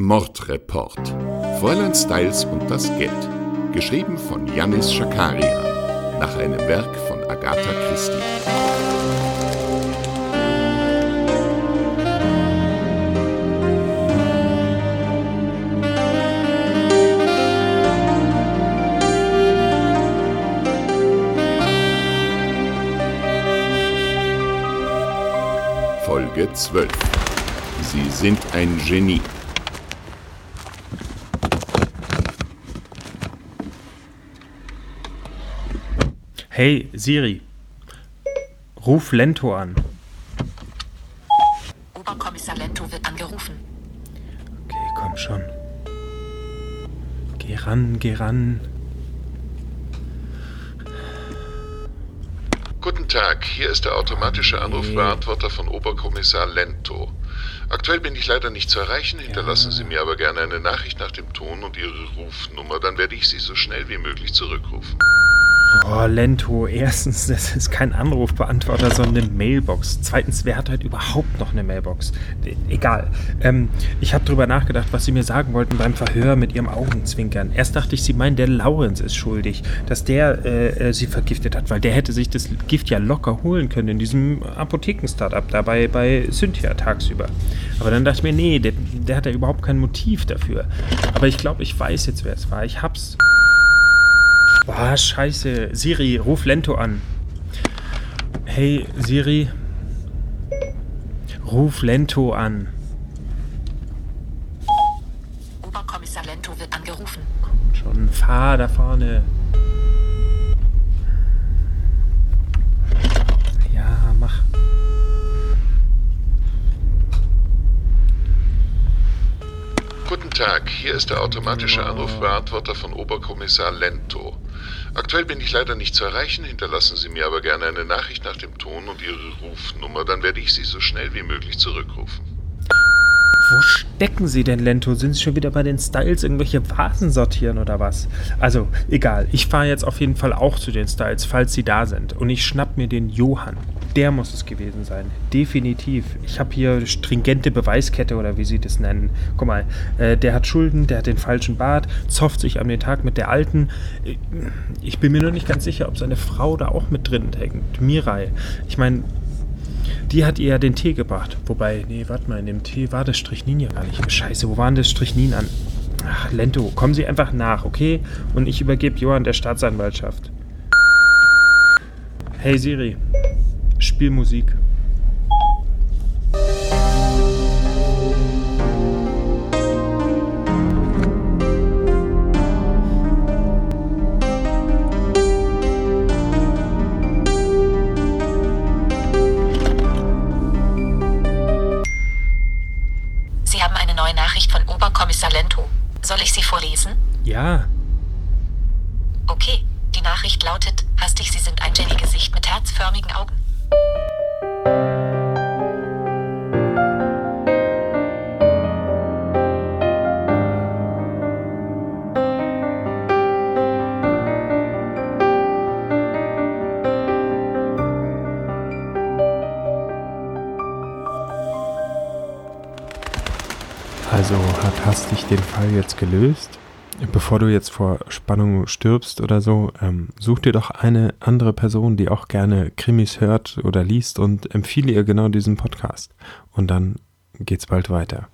Mordreport. Fräulein Styles und das Geld. Geschrieben von Yannis Schakarian. Nach einem Werk von Agatha Christie. Folge 12. Sie sind ein Genie. Hey Siri, ruf Lento an. Oberkommissar Lento wird angerufen. Okay, komm schon. Geh ran, geh ran. Guten Tag, hier ist der automatische Anrufbeantworter von Oberkommissar Lento. Aktuell bin ich leider nicht zu erreichen, hinterlassen Sie mir aber gerne eine Nachricht nach dem Ton und Ihre Rufnummer, dann werde ich Sie so schnell wie möglich zurückrufen. Oh, Lento, erstens, das ist kein Anrufbeantworter, sondern eine Mailbox. Zweitens, wer hat halt überhaupt noch eine Mailbox? E egal. Ähm, ich habe drüber nachgedacht, was Sie mir sagen wollten beim Verhör mit Ihrem Augenzwinkern. Erst dachte ich, Sie meinen, der Laurenz ist schuldig, dass der äh, äh, Sie vergiftet hat, weil der hätte sich das Gift ja locker holen können in diesem Apotheken-Startup da bei, bei Cynthia tagsüber. Aber dann dachte ich mir, nee, der, der hat ja überhaupt kein Motiv dafür. Aber ich glaube, ich weiß jetzt, wer es war. Ich hab's. Boah, scheiße. Siri, ruf Lento an. Hey, Siri. Ruf Lento an. Oberkommissar Lento wird angerufen. Komm schon, fahr da vorne. Ja, mach. Guten Tag, hier ist der automatische Anrufbeantworter von Oberkommissar Lento. Aktuell bin ich leider nicht zu erreichen, hinterlassen Sie mir aber gerne eine Nachricht nach dem Ton und Ihre Rufnummer, dann werde ich Sie so schnell wie möglich zurückrufen. Wo stecken Sie denn, Lento? Sind Sie schon wieder bei den Styles irgendwelche Vasen sortieren oder was? Also, egal. Ich fahre jetzt auf jeden Fall auch zu den Styles, falls Sie da sind. Und ich schnapp mir den Johann. Der muss es gewesen sein. Definitiv. Ich habe hier stringente Beweiskette oder wie Sie das nennen. Guck mal, äh, der hat Schulden, der hat den falschen Bart, zofft sich an den Tag mit der Alten. Ich bin mir nur nicht ganz sicher, ob seine Frau da auch mit drin hängt. Mirai. Ich meine, die hat ihr ja den Tee gebracht. Wobei, nee, warte mal, in dem Tee war das Strichnin ja gar nicht. Scheiße, wo war denn das Strichnin an? Ach, Lento, kommen Sie einfach nach, okay? Und ich übergebe Johann der Staatsanwaltschaft. Hey Siri, spiel Musik. Sie haben eine neue Nachricht von Oberkommissar Lento. Soll ich sie vorlesen? Ja, Okay. Die Nachricht lautet, hastig, Sie sind ein Jenny-Gesicht mit herzförmigen Augen. Also hat Hastig den Fall jetzt gelöst? Bevor du jetzt vor Spannung stirbst oder so, ähm, such dir doch eine andere Person, die auch gerne Krimis hört oder liest und empfehle ihr genau diesen Podcast. Und dann geht's bald weiter.